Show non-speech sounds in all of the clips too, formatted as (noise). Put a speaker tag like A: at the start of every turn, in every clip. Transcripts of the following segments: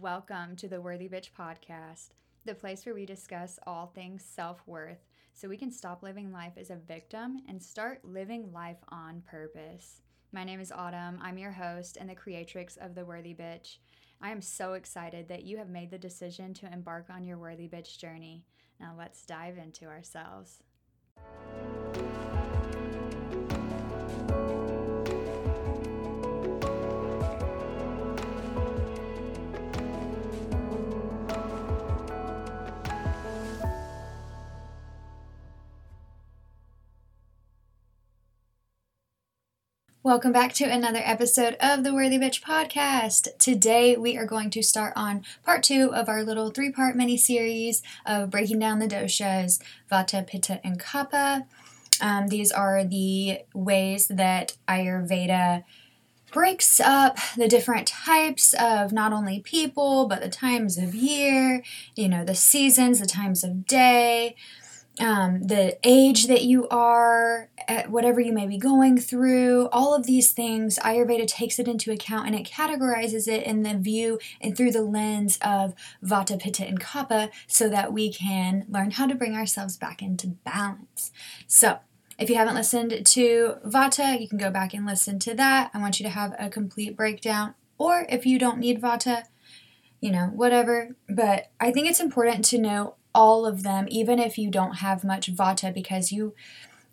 A: Welcome to the Worthy Bitch podcast, the place where we discuss all things self worth so we can stop living life as a victim and start living life on purpose. My name is Autumn. I'm your host and the creatrix of The Worthy Bitch. I am so excited that you have made the decision to embark on your Worthy Bitch journey. Now let's dive into ourselves. Welcome back to another episode of the Worthy Bitch podcast. Today we are going to start on part two of our little three part mini series of breaking down the doshas Vata, Pitta, and Kapha. Um, these are the ways that Ayurveda breaks up the different types of not only people, but the times of year, you know, the seasons, the times of day, um, the age that you are, whatever you may be going through, all of these things, Ayurveda takes it into account and it categorizes it in the view and through the lens of Vata, Pitta, and Kapha so that we can learn how to bring ourselves back into balance. So, if you haven't listened to Vata, you can go back and listen to that. I want you to have a complete breakdown. Or if you don't need Vata, you know, whatever. But I think it's important to know all of them, even if you don't have much vata, because you,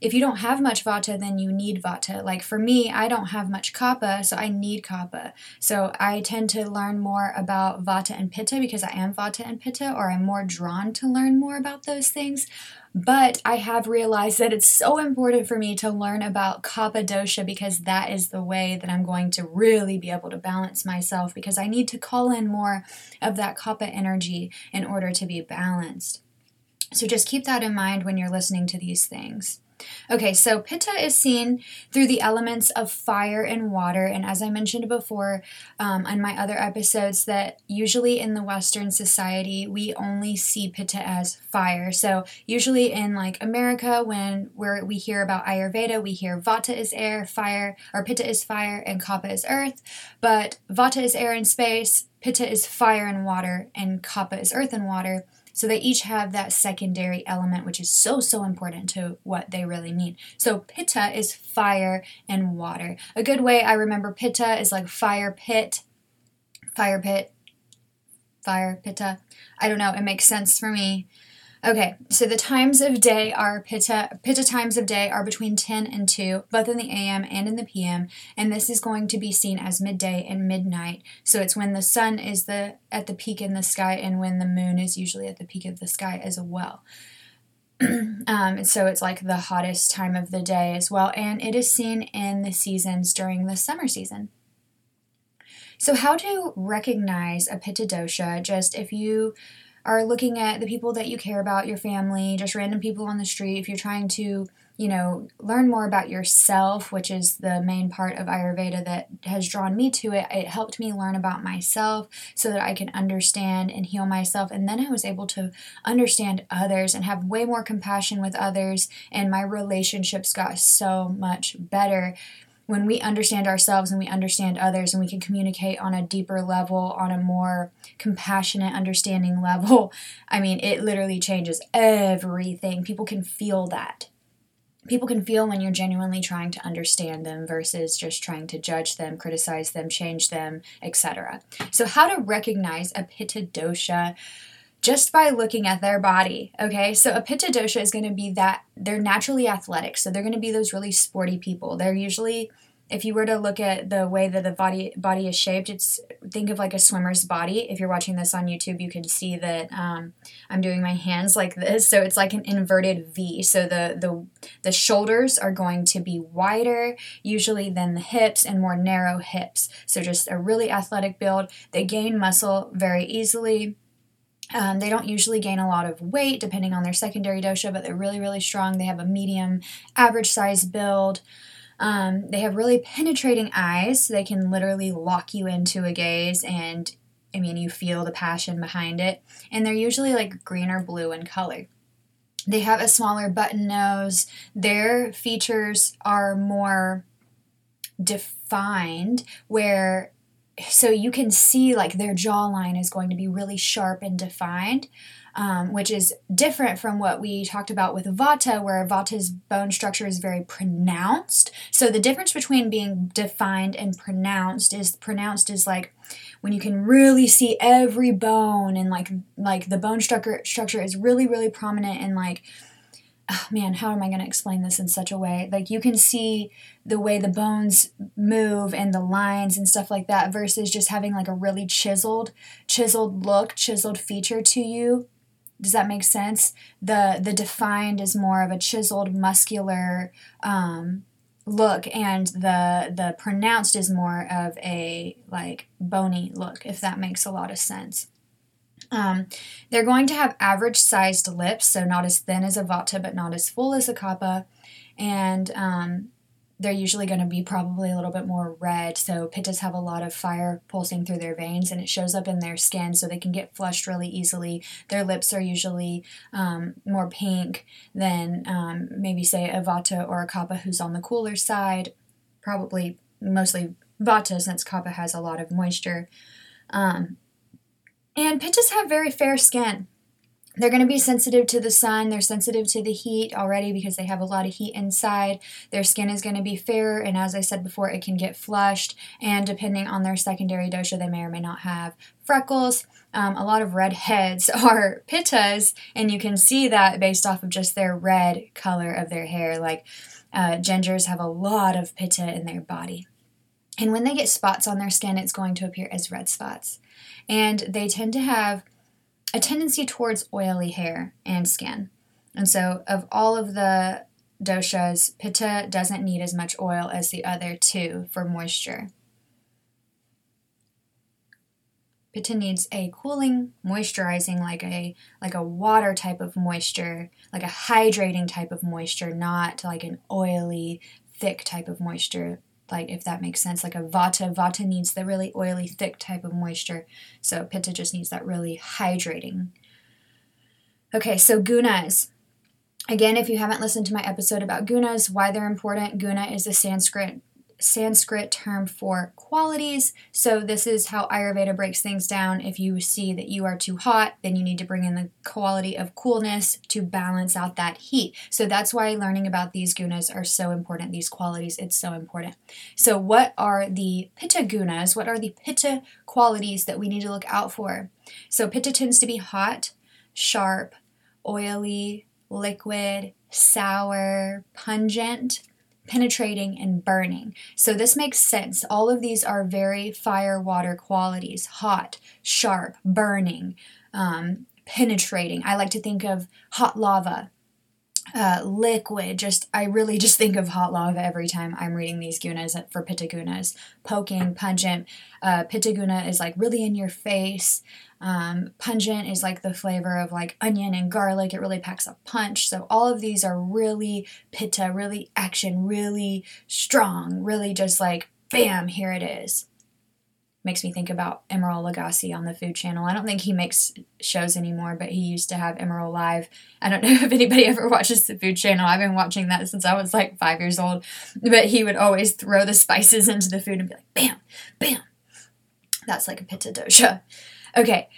A: if you don't have much vata, then you need vata. Like for me, I don't have much kapha, so I need kapha. So I tend to learn more about vata and pitta because I am vata and pitta, or I'm more drawn to learn more about those things. But I have realized that it's so important for me to learn about Kapha dosha because that is the way that I'm going to really be able to balance myself because I need to call in more of that Kapha energy in order to be balanced. So just keep that in mind when you're listening to these things. Okay, so Pitta is seen through the elements of fire and water. And as I mentioned before um, on my other episodes, that usually in the Western society, we only see Pitta as fire. So usually in like America, when where we hear about Ayurveda, we hear Vata is air, fire, or Pitta is fire, and Kapha is earth. But Vata is air and space, Pitta is fire and water, and Kapha is earth and water. So they each have that secondary element, which is so, so important to what they really mean. So pitta is fire and water. A good way I remember pitta is like fire pit, fire pit, fire pitta. I don't know, it makes sense for me. Okay, so the times of day are pitta pitta times of day are between 10 and 2, both in the AM and in the PM, and this is going to be seen as midday and midnight. So it's when the sun is the at the peak in the sky and when the moon is usually at the peak of the sky as well. (clears throat) um, so it's like the hottest time of the day as well, and it is seen in the seasons during the summer season. So, how to recognize a pitta dosha? Just if you are looking at the people that you care about, your family, just random people on the street, if you're trying to, you know, learn more about yourself, which is the main part of Ayurveda that has drawn me to it, it helped me learn about myself so that I can understand and heal myself. And then I was able to understand others and have way more compassion with others. And my relationships got so much better when we understand ourselves and we understand others and we can communicate on a deeper level, on a more compassionate, understanding (laughs) level, I mean, it literally changes everything. People can feel that. People can feel when you're genuinely trying to understand them versus just trying to judge them, criticize them, change them, etc. So, how to recognize a pitta dosha just by looking at their body. Okay, so a pitta dosha is going to be that they're naturally athletic, so they're going to be those really sporty people. They're usually if you were to look at the way that the body body is shaped, it's think of like a swimmer's body. If you're watching this on YouTube, you can see that um, I'm doing my hands like this, so it's like an inverted V. So the the the shoulders are going to be wider usually than the hips and more narrow hips. So just a really athletic build. They gain muscle very easily um, they don't usually gain a lot of weight depending on their secondary dosha, but they're really, really strong. They have a medium, average size build. Um, they have really penetrating eyes, so they can literally lock you into a gaze, and I mean, you feel the passion behind it. And they're usually like green or blue in color. They have a smaller button nose. Their features are more defined, where so you can see like their jawline is going to be really sharp and defined um, which is different from what we talked about with vata where vata's bone structure is very pronounced. So the difference between being defined and pronounced is pronounced is like when you can really see every bone and like like the bone structure structure is really really prominent and like oh man, how am I going to explain this in such a way? Like you can see the way the bones move and the lines and stuff like that versus just having like a really chiseled, chiseled look, chiseled feature to you. Does that make sense? The the defined is more of a chiseled, muscular um, look, and the the pronounced is more of a like bony look. If that makes a lot of sense. Um, they're going to have average sized lips, so not as thin as a vata, but not as full as a Kapha. And um, they're usually going to be probably a little bit more red. So pittas have a lot of fire pulsing through their veins and it shows up in their skin so they can get flushed really easily. Their lips are usually um, more pink than um, maybe, say, a vata or a Kapha who's on the cooler side. Probably mostly vata since Kapha has a lot of moisture. Um, and pittas have very fair skin. They're going to be sensitive to the sun. They're sensitive to the heat already because they have a lot of heat inside. Their skin is going to be fairer, and as I said before, it can get flushed. And depending on their secondary dosha, they may or may not have freckles. Um, a lot of red heads (laughs) are pittas, and you can see that based off of just their red color of their hair. Like uh, gingers have a lot of pitta in their body. And when they get spots on their skin, it's going to appear as red spots and they tend to have a tendency towards oily hair and skin. And so, of all of the doshas, Pitta doesn't need as much oil as the other two for moisture. Pitta needs a cooling, moisturizing, like a like a water type of moisture, like a hydrating type of moisture, not like an oily, thick type of moisture like if that makes sense like a vata vata needs the really oily thick type of moisture so pitta just needs that really hydrating. Okay so gunas. Again if you haven't listened to my episode about gunas why they're important guna is a sanskrit Sanskrit term for qualities. So, this is how Ayurveda breaks things down. If you see that you are too hot, then you need to bring in the quality of coolness to balance out that heat. So, that's why learning about these gunas are so important, these qualities, it's so important. So, what are the pitta gunas? What are the pitta qualities that we need to look out for? So, pitta tends to be hot, sharp, oily, liquid, sour, pungent penetrating, and burning. So this makes sense. All of these are very fire water qualities hot, sharp, burning, um, penetrating. I like to think of hot lava. Uh, liquid, just I really just think of hot lava every time I'm reading these gunas for pitta gunas. Poking, pungent. Uh, pitta guna is like really in your face. Um, pungent is like the flavor of like onion and garlic. It really packs a punch. So all of these are really pitta, really action, really strong, really just like bam, here it is. Makes me think about Emeril Lagasse on the Food Channel. I don't think he makes shows anymore, but he used to have Emeril Live. I don't (laughs) know if anybody ever watches the Food Channel. I've been watching that since I was like five years old. But he would always throw the spices into the food and be like, bam, bam. That's like a pitta dosha. Okay,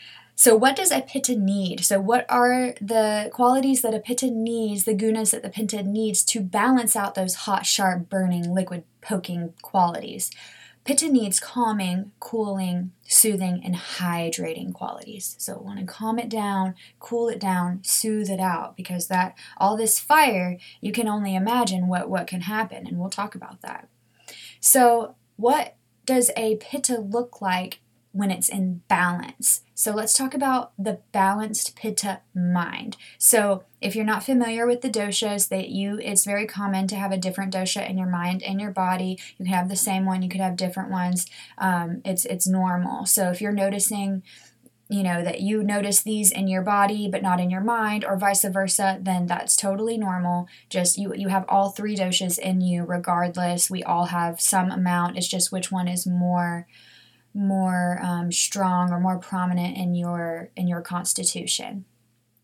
A: so what does a pitta need? So what are the qualities that a pitta needs, the gunas that the pitta needs to balance out those hot, sharp, burning, liquid poking qualities? Pitta needs calming, cooling, soothing, and hydrating qualities. So want to calm it down, cool it down, soothe it out because that all this fire, you can only imagine what what can happen and we'll talk about that. So what does a pitta look like when it's in balance. So let's talk about the balanced pitta mind. So if you're not familiar with the doshas that you it's very common to have a different dosha in your mind and your body. You can have the same one, you could have different ones. Um, it's it's normal. So if you're noticing you know that you notice these in your body but not in your mind or vice versa then that's totally normal just you you have all three doshas in you regardless we all have some amount it's just which one is more more um, strong or more prominent in your in your constitution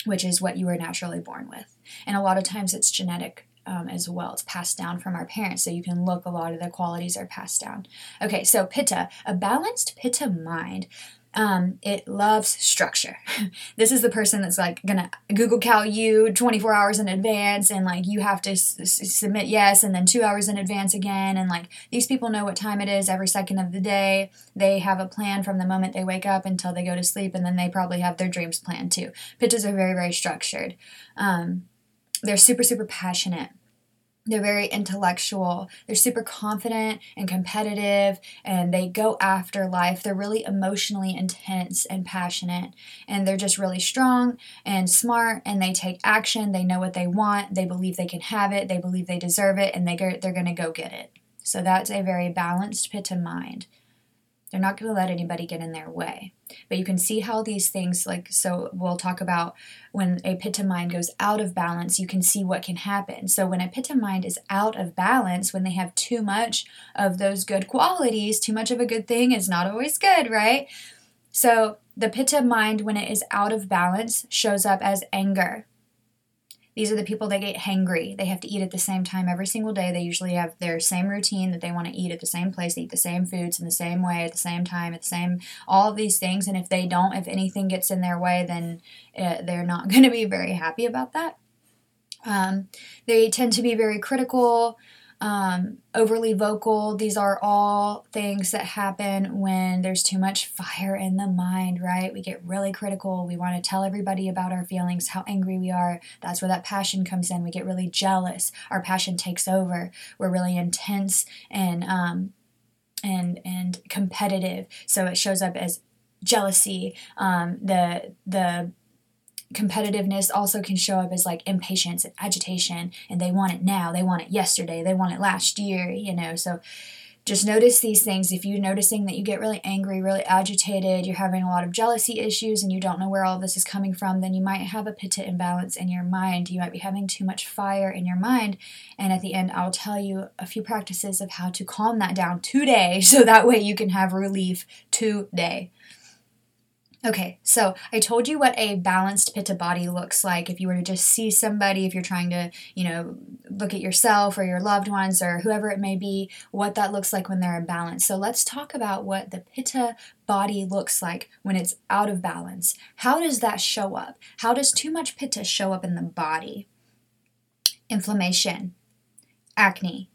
A: which is what you were naturally born with and a lot of times it's genetic um, as well. It's passed down from our parents, so you can look, a lot of the qualities are passed down. Okay, so Pitta, a balanced Pitta mind um, it loves structure. (laughs) this is the person that's like gonna Google Cal you 24 hours in advance, and like you have to s- s- submit yes, and then two hours in advance again. And like these people know what time it is every second of the day. They have a plan from the moment they wake up until they go to sleep, and then they probably have their dreams planned too. Pittas are very, very structured. Um, they're super, super passionate. They're very intellectual. They're super confident and competitive, and they go after life. They're really emotionally intense and passionate, and they're just really strong and smart, and they take action. They know what they want. They believe they can have it. They believe they deserve it, and they go, they're going to go get it. So that's a very balanced pit Pitta mind. They're not going to let anybody get in their way. But you can see how these things, like, so we'll talk about when a pitta mind goes out of balance, you can see what can happen. So when a pitta mind is out of balance, when they have too much of those good qualities, too much of a good thing is not always good, right? So the pitta mind, when it is out of balance, shows up as anger. These are the people that get hangry. They have to eat at the same time every single day. They usually have their same routine that they want to eat at the same place, they eat the same foods in the same way at the same time, at the same, all of these things. And if they don't, if anything gets in their way, then uh, they're not (laughs) going to be very happy about that. Um, they tend to be very critical um, overly vocal. These are all things that happen when there's too much fire in the mind, right? We get really critical. We want to tell everybody about our feelings, how angry we are. That's where that passion comes in. We get really jealous. Our passion takes over. We're really intense and um, and and competitive. So it shows up as jealousy. Um, the the competitiveness also can show up as like impatience and agitation and they want it now they want it yesterday they want it last year you know? So just notice these things. If you're noticing that you get really angry really agitated you're having a lot of jealousy issues and you don't know where all this is coming from then you might have a pitta imbalance in your mind. You might be having too much fire in your mind. And at the end i'll tell you a few practices of how to calm that down today (laughs) so that way you can have relief today Okay, so I told you what a balanced pitta body looks like. If you were to just see somebody, if you're trying to, you know, look at yourself or your loved ones or whoever it may be, what that looks like when they're in balance. So let's talk about what the pitta body looks like when it's out of balance. How does that show up? How does too much pitta show up in the body? Inflammation, acne,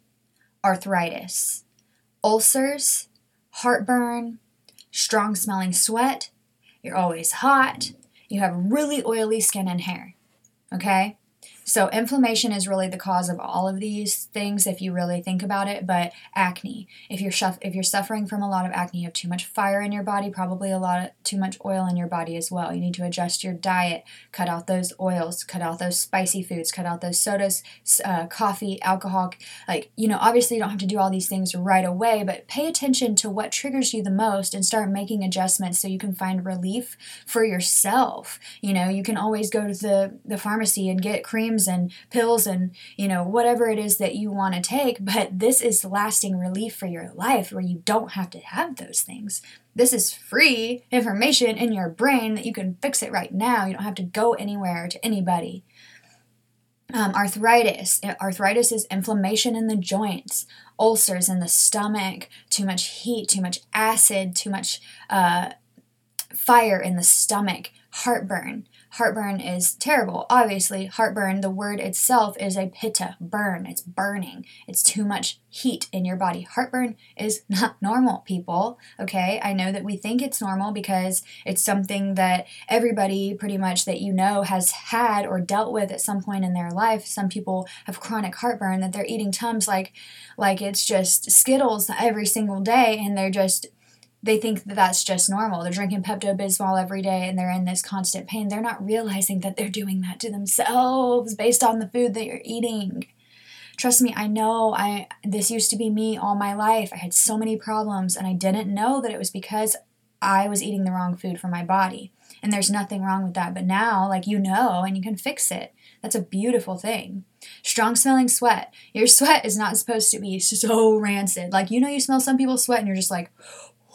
A: arthritis, ulcers, heartburn, strong smelling sweat you're always hot, you have really oily skin and hair. Okay? So, inflammation is really the cause of all of these things if you really think about it. But acne, if you're shuff- if you're suffering from a lot of acne, you have too much fire in your body, probably a lot of too much oil in your body as well. You need to adjust your diet, cut out those oils, cut out those spicy foods, cut out those sodas, uh, coffee, alcohol. Like you know, obviously you don't have to do all these things right away, but pay attention to what triggers you the most and start making adjustments so you can find relief for yourself. You know, you can always go to the the pharmacy and get cream and pills and, you know, whatever it is that you want to take, but this is lasting relief for your life where you don't have to have those things. This is free information in your brain that you can fix it right now. You don't have to go anywhere to anybody. Um, arthritis. Arthritis is inflammation in the joints, ulcers in the stomach, too much heat, too much acid, too much uh, fire in the stomach, heartburn. Heartburn is terrible. Obviously, heartburn, the word itself is a pitta, burn. It's burning. It's too much heat in your body. Heartburn is (laughs) not normal, people. Okay? I know that we think it's normal because it's something that everybody pretty much that you know has had or dealt with at some point in their life. Some people have chronic heartburn that they're eating Tums like like it's just Skittles every single day and they're just they think that that's just normal. They're drinking Pepto Bismol every day and they're in this constant pain. They're not realizing that they're doing that to themselves based on the food that you're eating. Trust me, I know I this used to be me all my life. I had so many problems and I didn't know that it was because I was eating the wrong food for my body. And there's nothing wrong with that. But now, like you know, and you can fix it. That's a beautiful thing. Strong smelling sweat. Your sweat is not supposed to be so rancid. Like, you know, you smell some people's sweat and you're just like,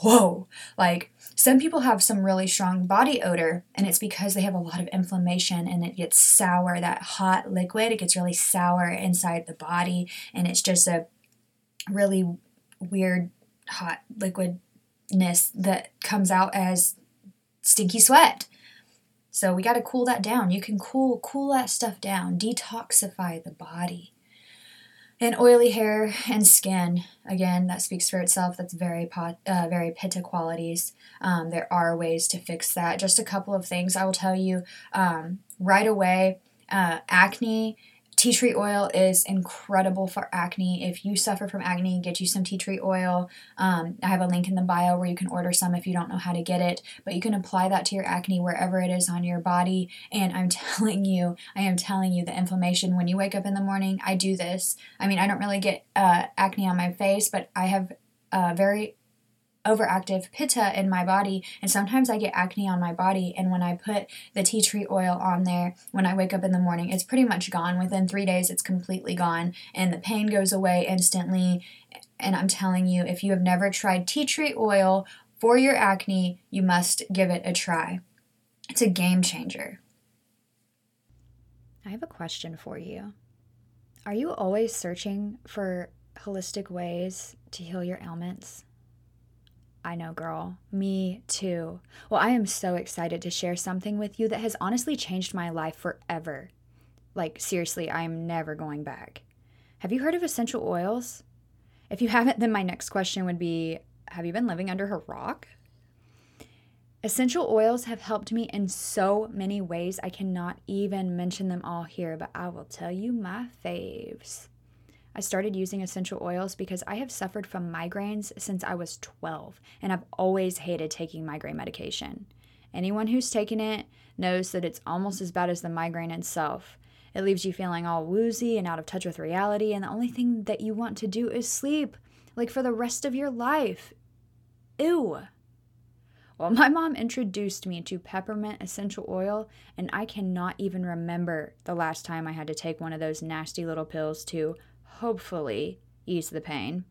A: whoa, like some people have some really strong body odor, and it's because they have a lot of inflammation and it gets sour. That hot liquid, it gets really sour inside the body, and it's just a really weird hot liquidness that comes out as stinky sweat. So we got to cool that down. You can cool cool that stuff down, detoxify the body. And oily hair and skin, again, that speaks for itself. That's very pot, uh, very pitta qualities. Um, there are ways to fix that. Just a couple of things I will tell you um, right away. Uh, acne Tea tree oil is incredible for acne. If you suffer from acne, get you some tea tree oil. Um, I have a link in the bio where you can order some if you don't know how to get it, but you can apply that to your acne wherever it is on your body. And I'm (laughs) telling you, I am telling you, the inflammation when you wake up in the morning, I do this. I mean, I don't really get uh, acne on my face, but I have uh, very overactive pitta in my body and sometimes I get acne on my body and when I put the tea tree oil on there when I wake up in the morning it's pretty much gone. Within 3 days it's completely gone and the pain goes away instantly. And I'm telling you if you have never tried tea tree oil for your acne you must give it a try. It's a game changer.
B: I have a question for you. Are you always searching for holistic ways to heal your ailments I know, girl. Me too. Well, I am so excited to share something with you that has honestly changed my life forever. Like, seriously, I am never going back. Have you heard of essential oils? If you haven't, then my next question would be Have you been living under a rock? Essential oils have helped me in so many ways, I cannot even mention them all here, but I will tell you my faves. I started using essential oils because I have suffered from migraines since I was 12, and I've always hated taking migraine medication. Anyone who's taken it knows that it's almost as bad as the migraine itself. It leaves you feeling all woozy and out of touch with reality, and the only thing that you want to do is sleep, like for the rest of your life. Ew. Well, my mom introduced me to peppermint essential oil, and I cannot even remember the last time I had to take one of those nasty little pills to hopefully ease the pain.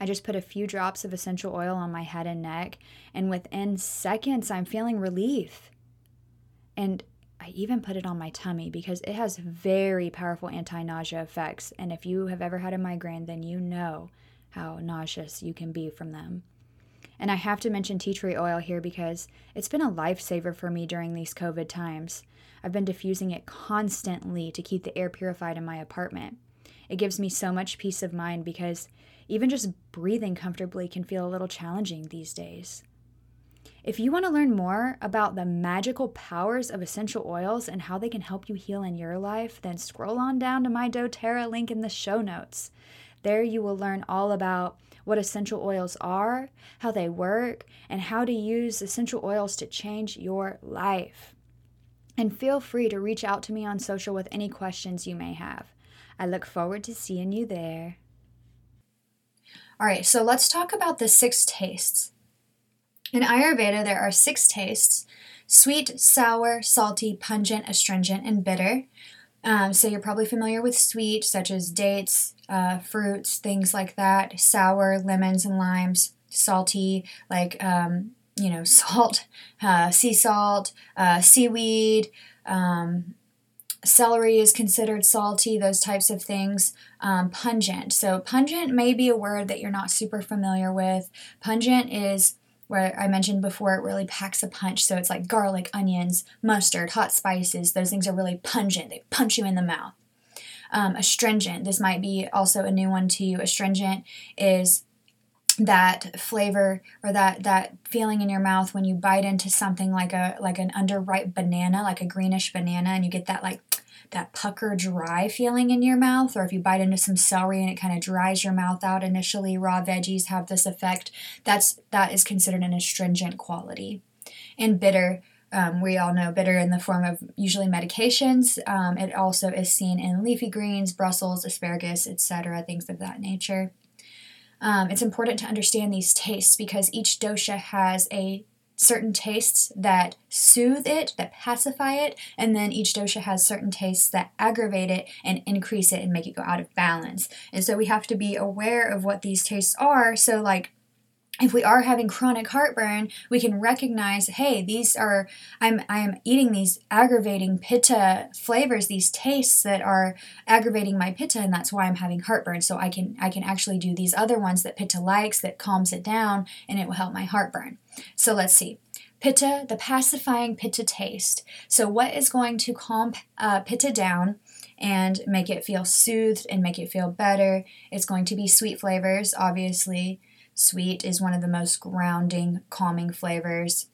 B: I just put a few drops of essential oil on my head and neck, and within seconds, I'm feeling relief. And I even put it on my tummy because it has very powerful anti nausea effects. And if you have ever had a migraine, then you know how nauseous you can be from them. And I have to mention tea tree oil here because it's been a lifesaver for me during these COVID times. I've been diffusing it constantly to keep the air purified in my apartment. It gives me so much peace of mind because even just breathing comfortably can feel a little challenging these days. If you want to learn more about the magical powers of essential oils and how they can help you heal in your life, then scroll on down to my doTERRA link in the show notes. There you will learn all about what essential oils are, how they work, and how to use essential oils to change your life. And feel free to reach out to me on social with any questions you may have. I look forward to seeing you there.
A: All right, so let's talk about the six tastes. In Ayurveda, there are six tastes sweet, sour, salty, pungent, astringent, and bitter. Um, so you're probably familiar with sweet, such as dates, uh, fruits, things like that. Sour, lemons and limes. Salty, like um, you know, (laughs) salt, uh, sea salt, uh, seaweed, um, celery is considered salty, those types of things. Um, pungent. So, pungent may be a word that you're not super familiar with. Pungent is where I mentioned before, it really packs a punch. So, it's like garlic, onions, mustard, hot spices. Those things are really pungent, they punch you in the mouth. Um, astringent, this might be also a new one to you. Astringent is that flavor or that that feeling in your mouth when you bite into something like a like an underripe banana like a greenish banana and you get that like that pucker dry feeling in your mouth, or if you bite into some celery and it kind of dries your mouth out initially, raw veggies have this effect. That's that is considered an astringent quality. And bitter, um, we all know bitter in the form of usually medications. Um, it also is seen in leafy greens, Brussels, asparagus, etc., things of that nature. Um, it's important to understand these tastes because each dosha has a certain tastes that soothe it, that pacify it, and then each dosha has certain tastes that aggravate it and increase it and make it go out of balance. And so we have to be aware of what these tastes are. So, like, if we are having chronic heartburn, we can recognize, hey, these are I'm I'm eating these aggravating pitta flavors, these tastes that are aggravating my pitta, and that's why I'm having heartburn. So I can I can actually do these other ones that pitta likes that calms it down, and it will help my heartburn. So let's see. Pitta, the pacifying pitta taste. So what is going to calm uh, pitta down? and make it feel soothed and make it feel better. It's going to be sweet flavors, obviously. Sweet is one of the most grounding, calming flavors.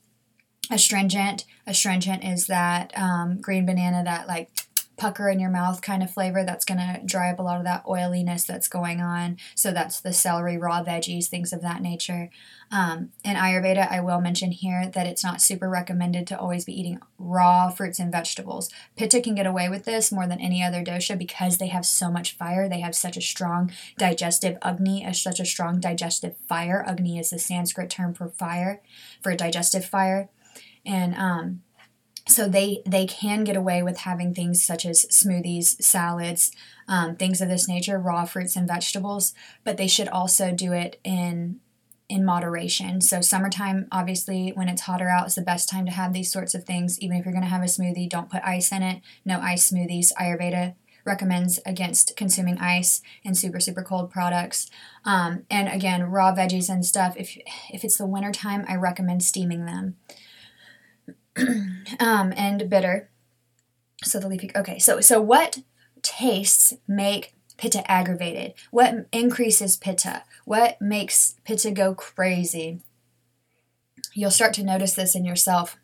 A: Astringent, astringent is that um, green banana, that like pucker in your mouth kind of flavor that's going to dry up a lot of that oiliness that's going on. So that's the celery, raw veggies, things of that nature. Um, in Ayurveda, I will mention here that it's not super recommended to always be eating raw fruits and vegetables. Pitta can get away with this more than any other dosha because they have so much fire. They have such a strong digestive agni, such a strong digestive fire. Agni is the Sanskrit term for fire, for digestive fire. And um, so they they can get away with having things such as smoothies salads um, things of this nature raw fruits and vegetables but they should also do it in in moderation. So summertime obviously when it's hotter out is the best time to have these sorts of things. Even if you're going to have a smoothie don't put ice in it. No ice smoothies. Ayurveda recommends against consuming ice and super super cold products. Um, and again raw veggies and stuff if if it's the winter time i recommend steaming them (clears throat) um, and bitter. So the leafy. Okay, so so what tastes make pitta aggravated? What increases pitta? What makes pitta go crazy? You'll start to notice this in yourself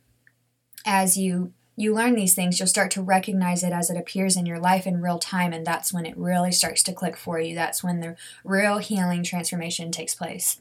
A: as you you learn these things, you'll start to recognize it as it appears in your life in real time, and that's when it really starts to click for you. That's when the real healing transformation takes place.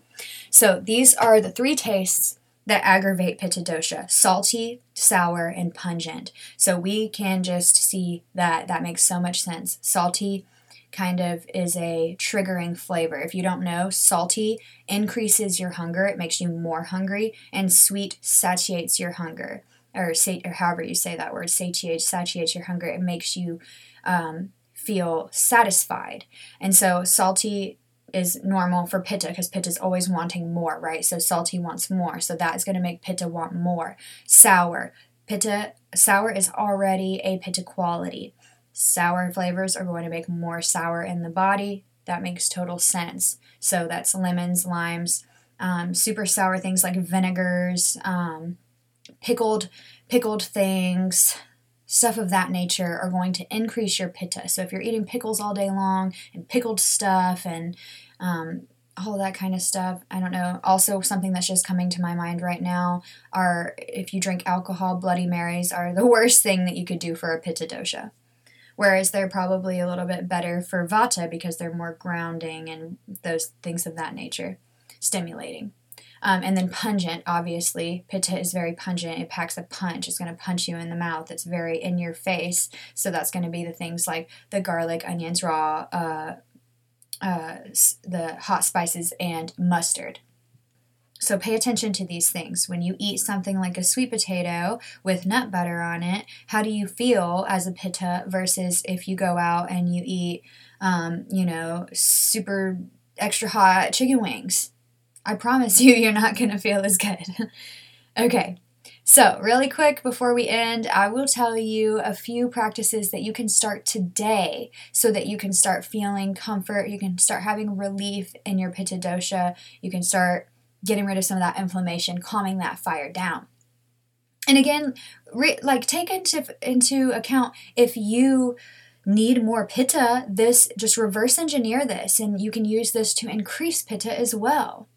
A: So, these are the three tastes that aggravate pitta dosha salty, sour, and pungent. So we can just see that that makes so much sense. Salty kind of is a triggering flavor. If you don't know, salty increases your hunger, it makes you more hungry, and sweet satiates your hunger. Or, sat- or however you say that word, satiates, satiates your hunger. It makes you um, feel satisfied. And so salty is normal for pitta because pitta is always wanting more, right? So salty wants more. So that is going to make pitta want more. Sour. Pitta sour is already a pitta quality. Sour flavors are going to make more sour in the body. That makes total sense. So that's lemons, limes, um, super sour things like vinegars, um, pickled pickled things, stuff of that nature are going to increase your pitta. So if you're eating pickles all day long and pickled stuff and um, all that kind of stuff. I don't know. Also, something that's just coming to my mind right now are if you drink alcohol, Bloody Marys are the (laughs) worst thing that you could do for a Pitta dosha. Whereas they're probably a little bit better for Vata because they're more grounding and those things of that nature, stimulating. Um, and then pungent, obviously. Pitta is very pungent. It packs a punch. It's going to punch you in the mouth. It's very in your face. So that's going to be the things like the garlic, onions, raw, uh, uh, the hot spices, and mustard. So pay attention to these things. When you eat something like a sweet potato with nut butter on it, how do you feel as a pitta versus if you go out and you eat, um, you know, super extra hot chicken wings? I promise (laughs) you, you're not going to feel as good. (laughs) okay, so, really quick before we end, I will tell you a few practices that you can start today so that you can start feeling comfort, you can start having relief in your pitta dosha, you can start getting rid of some of that inflammation, calming that fire down. And again, re- like take into into account if you need more pitta, this just reverse engineer this and you can use this to increase pitta as well.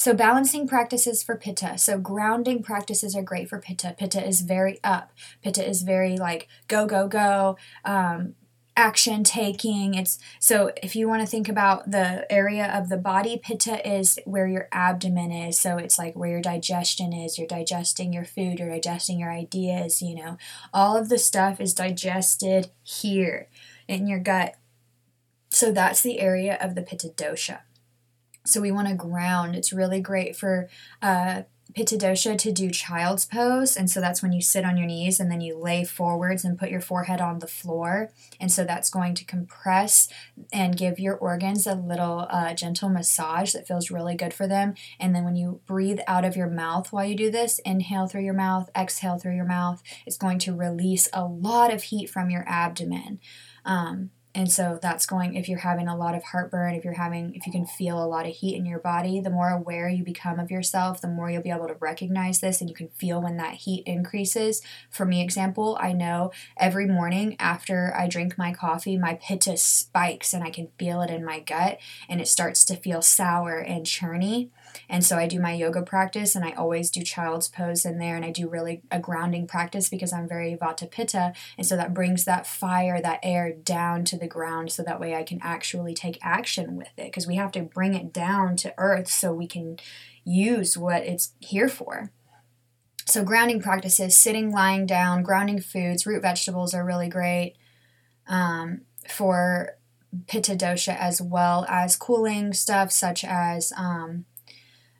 A: So, balancing practices for pitta. So, grounding practices are great for pitta. Pitta is very up. Pitta is very like go, go, go. Um, action taking it's so if you want to think about the area of the body pitta is where your abdomen is so it's like where your digestion is you're digesting your food you're digesting your ideas you know all of the stuff is digested here in your gut so that's the area of the pitta dosha so we want to ground. It's really great for uh, Pitta dosha to do child's pose. And so that's when you sit on your knees and then you lay forwards and put your forehead on the floor. And so that's going to compress and give your organs a little uh, gentle massage that feels really good for them. And then when you breathe out of your mouth while you do this, inhale through your mouth, exhale through your mouth, it's going to release a lot of heat from your abdomen. Um, and so that's going if you're having a lot of heartburn if you're having if you can feel a lot of heat in your body the more aware you become of yourself the more you'll be able to recognize this and you can feel when that heat increases for me example i know every morning after i drink my coffee my pitta spikes and i can feel it in my gut and it starts to feel sour and churny and so I do my yoga practice and I always do child's pose in there and I do really a grounding practice because I'm very vata pitta. And so that brings that fire, that air down to the ground so that way I can actually take action with it because we have to bring it down to earth so we can use what it's here for. So, grounding practices, sitting, lying down, grounding foods, root vegetables are really great um, for pitta dosha as well as cooling stuff such as um,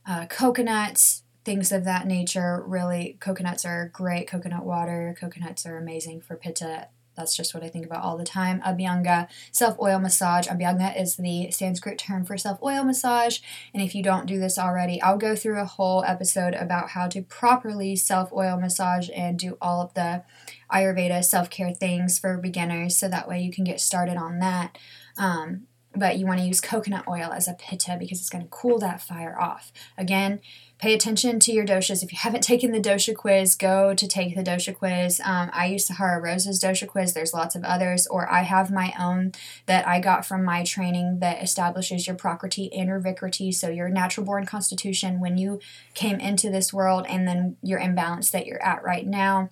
A: uh, coconuts, things of that nature. Really, coconuts are great. Coconut water, coconuts are amazing for pitta. That's just what I think about all the time. Abhyanga, self oil massage. Abhyanga is the Sanskrit term for self oil massage. And if you don't do this already, I'll go through a whole episode about how to properly self oil massage and do all of the Ayurveda self care things for beginners so that way you can get started on that. Um, but you want to use coconut oil as a pitta because it's going to cool that fire off. Again, pay attention to your doshas. If you haven't (laughs) taken the dosha quiz, go to take the dosha quiz. Um, I use Sahara Rose's dosha quiz. There's lots of others, or I have my own that I got from my training that establishes your prakriti and your vikriti, so your natural born constitution when you came into this world, and then your imbalance that you're at right now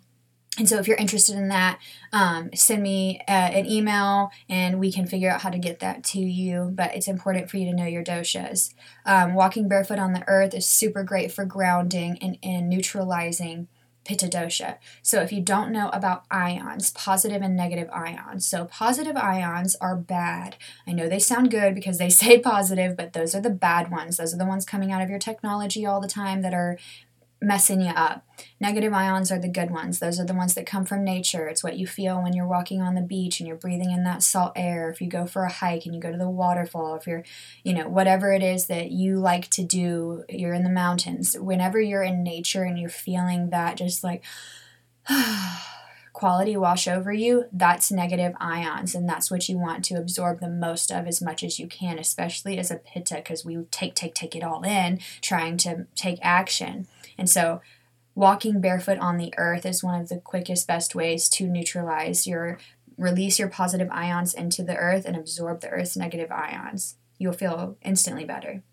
A: and so, if you're interested in that, um, send me uh, an email and we can figure out how to get that to you. But it's important for you to know your doshas. Um, walking barefoot on the earth is super great for grounding and, and neutralizing pitta dosha. So, if you don't know about ions, positive and negative ions, so positive ions are bad. I know they sound good because they (laughs) say positive, but those are the bad ones. Those are the ones coming out of your technology all the time that are messing you up. Negative ions are the good ones. Those are the ones that come from nature. It's what you feel when you're walking on the beach and you're breathing in that salt air. If you go for a hike and you go to the waterfall, if you're, you know, whatever it is that you like to do, you're in the mountains. Whenever you're in nature and you're feeling that just like (sighs) (sighs) quality wash over you, that's negative ions. And that's what you want to absorb the most of as much as you can, especially as a pitta, because we take, take, take it all in, trying to take action. And so, walking barefoot on the earth is one of the quickest, best ways to neutralize your release your positive ions into the earth and absorb the earth's negative ions. You'll feel instantly better.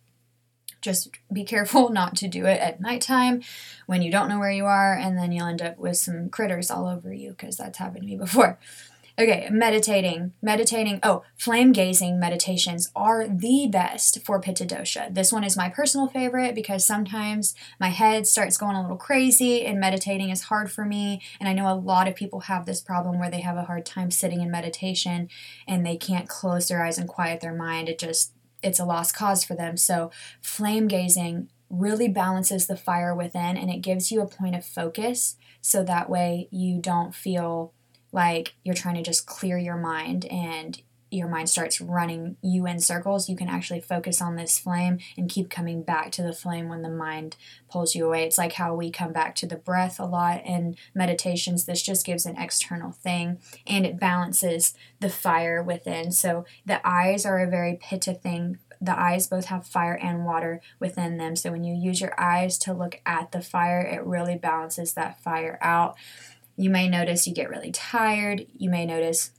A: Just be careful (laughs) not to do it at nighttime when you don't know where you are, and then you'll end up with some critters all over you because that's happened to me before. (laughs) Okay, meditating. Meditating. Oh, flame gazing meditations are the best for Pitta dosha. This one is my personal favorite because sometimes my head starts going a little crazy and meditating is hard for me. And I know a lot of people have this problem where they have a hard time sitting in meditation and they can't close their eyes and quiet their mind. It just, it's a lost cause for them. So, flame gazing really balances the fire within and it gives you a point of focus so that way you don't feel like you're trying to just clear your mind and your mind starts running you in circles, you can actually focus on this flame and keep coming back to the flame when the mind pulls you away. It's like how we come back to the breath a lot in meditations. This just gives an external thing and it balances the fire within. So the eyes are a very pitta thing. The eyes both have fire and water within them. So when you use your eyes to look at the fire, it really balances that fire out. You may notice you get really tired. You may notice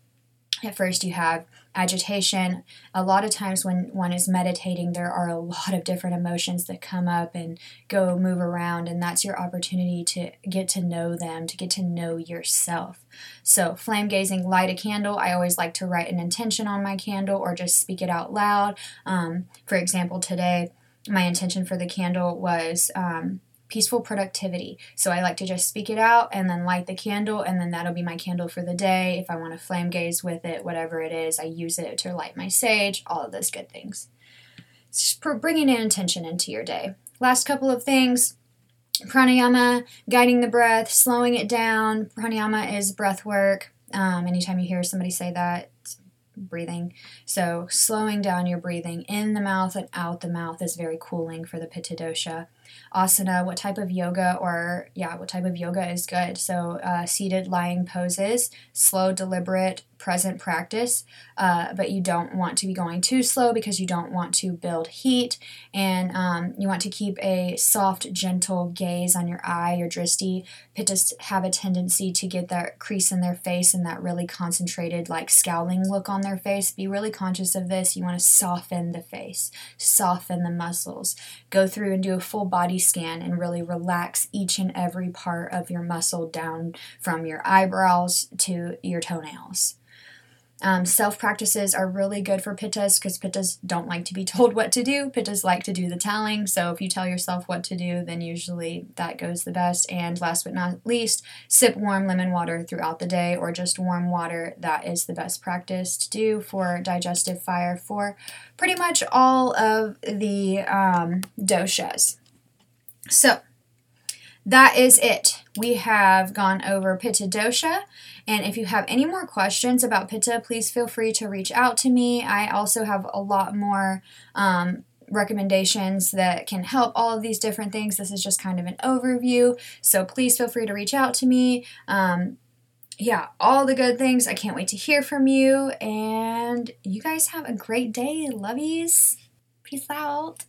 A: at first you have agitation. A lot of times when one is meditating, there are a lot of different emotions that come up and go move around, and that's your opportunity to get to know them, to get to know yourself. So, flame gazing, light a candle. I always like to write an intention on my candle or just speak it out loud. Um, for example, today, my intention for the candle was um, peaceful productivity. So I like to just speak it out and then light the candle, and then that'll be my candle for the day. If I want to flame gaze with it, whatever it is, I use it to light my sage, all of those good things. Just bringing an intention into your day. Last couple of things pranayama, guiding the breath, slowing it down. Pranayama is breath work. Um, anytime you hear somebody say that, breathing. So, slowing down your breathing in the mouth and out the mouth is very cooling for the Pitta dosha. Asana, what type of yoga or, yeah, what type of yoga is good? So, uh, seated lying poses, slow, deliberate, present practice, uh, but you don't want to be going too slow because you don't want to build heat and um, you want to keep a soft, gentle gaze on your eye, your drishti. Pittas have a tendency to get that crease in their face and that really concentrated, like scowling look on their face. Be really conscious of this. You want to soften the face, soften the muscles. Go through and do a full body scan and really relax each and every part of your muscle down from your eyebrows to your toenails. Um, self practices are really good for pittas because pittas don't like to be (laughs) told what to do. Pittas like to do the telling. So if you tell yourself what to do, then usually that goes the best. And last but not least, sip warm lemon water throughout the day or just warm water. That is the best practice to do for digestive fire for pretty much all of the um, doshas. So that is it. We have gone over Pitta dosha. And if you have any more questions about Pitta, please feel free to reach out to me. I also have a lot more um, recommendations that can help all of these different things. This is just kind of an overview. So please feel free to reach out to me. Um, yeah, all the good things. I can't wait to hear from you. And you guys have a great day. Lovies. Peace out.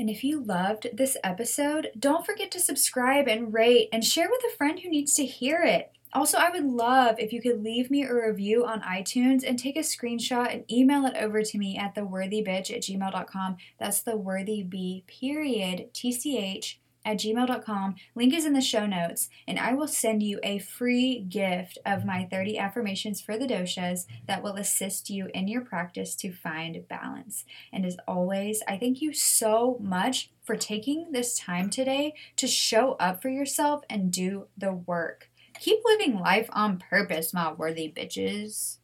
A: And if you loved this episode, don't forget to subscribe and rate and share with a friend who needs to hear it. Also, I would love if you could leave me a review on iTunes and take a screenshot and email it over to me at theworthybitch at gmail.com. That's the worthy b period tch at gmail.com. Link is in the show notes, and I will send you a free gift of my 30 affirmations for the doshas that will assist you in your practice to find balance. And as always, I thank you so much for taking this time today to show up for yourself and do the work. Keep living life on purpose, my worthy bitches.